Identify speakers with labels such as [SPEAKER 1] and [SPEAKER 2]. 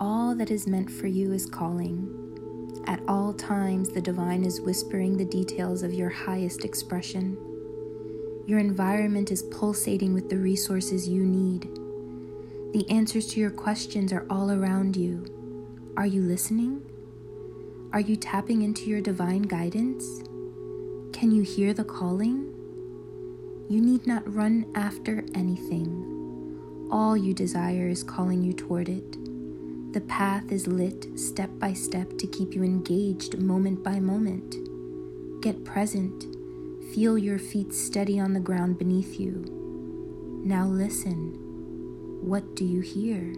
[SPEAKER 1] all that is meant for you is calling. At all times, the divine is whispering the details of your highest expression. Your environment is pulsating with the resources you need. The answers to your questions are all around you. Are you listening? Are you tapping into your divine guidance? Can you hear the calling? You need not run after anything. All you desire is calling you toward it. The path is lit step by step to keep you engaged moment by moment. Get present. Feel your feet steady on the ground beneath you. Now listen. What do you hear?